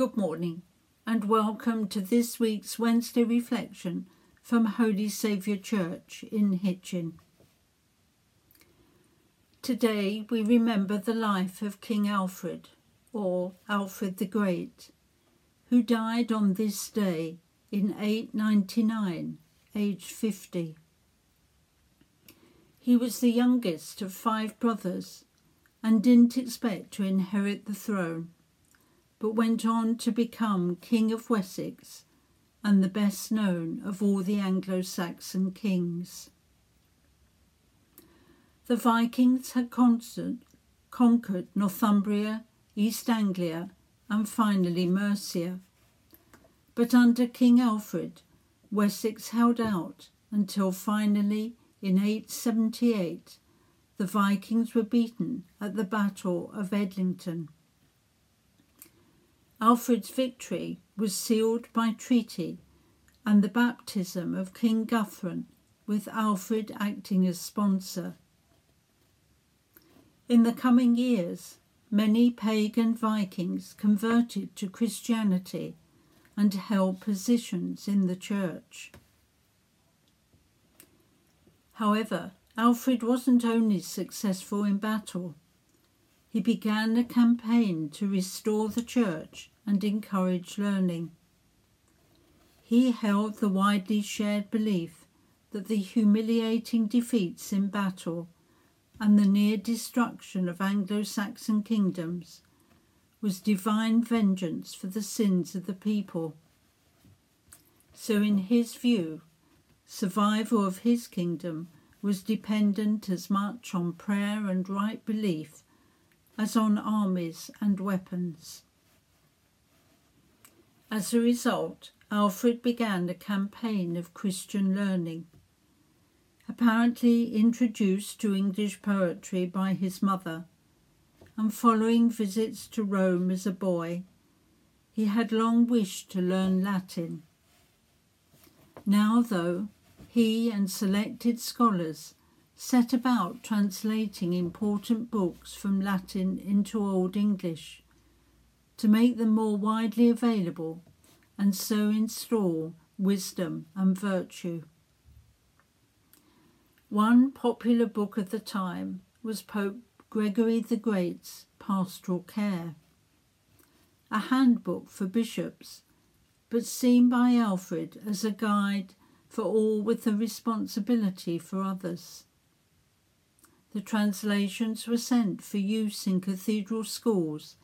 Good morning, and welcome to this week's Wednesday reflection from Holy Saviour Church in Hitchin. Today we remember the life of King Alfred, or Alfred the Great, who died on this day in 899, aged 50. He was the youngest of five brothers and didn't expect to inherit the throne, but went on to become King of Wessex and the best known of all the Anglo Saxon kings. The Vikings had conquered Northumbria, East Anglia, and finally Mercia. But under King Alfred, Wessex held out until finally, in 878, the Vikings were beaten at the Battle of Edington. Alfred's victory was sealed by treaty and the baptism of King Guthrum, with Alfred acting as sponsor. In the coming years, many pagan Vikings converted to Christianity and held positions in the church. However, Alfred wasn't only successful in battle, he began a campaign to restore the church and encourage learning. He held the widely shared belief that the humiliating defeats in battle and the near destruction of Anglo Saxon kingdoms was divine vengeance for the sins of the people. So, in his view, survival of his kingdom was dependent as much on prayer and right belief as on armies and weapons. As a result, Alfred began a campaign of Christian learning. Apparently introduced to English poetry by his mother, and following visits to Rome as a boy, he had long wished to learn Latin. Now, though, he and selected scholars set about translating important books from Latin into Old English to make them more widely available and so install wisdom and virtue. One popular book of the time was Pope Gregory the Great's Pastoral Care, a handbook for bishops, but seen by Alfred as a guide for all with a responsibility for others. The translations were sent for use in cathedral schools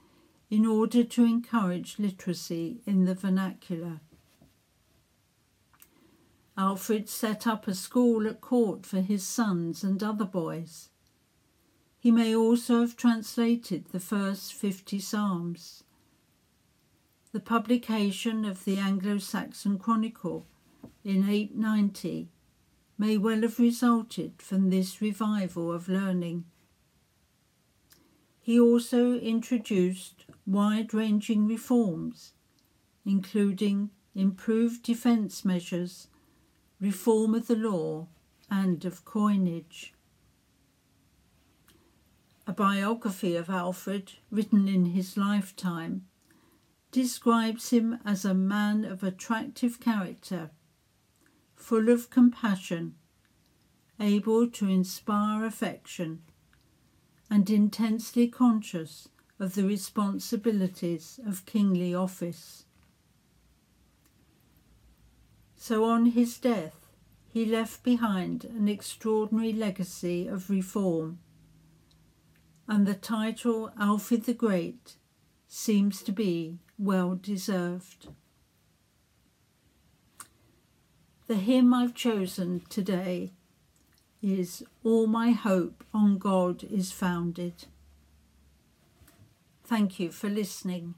in order to encourage literacy in the vernacular. Alfred set up a school at court for his sons and other boys. He may also have translated the first fifty Psalms. The publication of the Anglo Saxon Chronicle in 890 may well have resulted from this revival of learning. He also introduced wide ranging reforms, including improved defence measures, reform of the law, and of coinage. A biography of Alfred, written in his lifetime, describes him as a man of attractive character, full of compassion, able to inspire affection, and intensely conscious of the responsibilities of kingly office. So on his death, he left behind an extraordinary legacy of reform, and the title Alfred the Great seems to be well deserved. The hymn I've chosen today is All My Hope on God is Founded. Thank you for listening.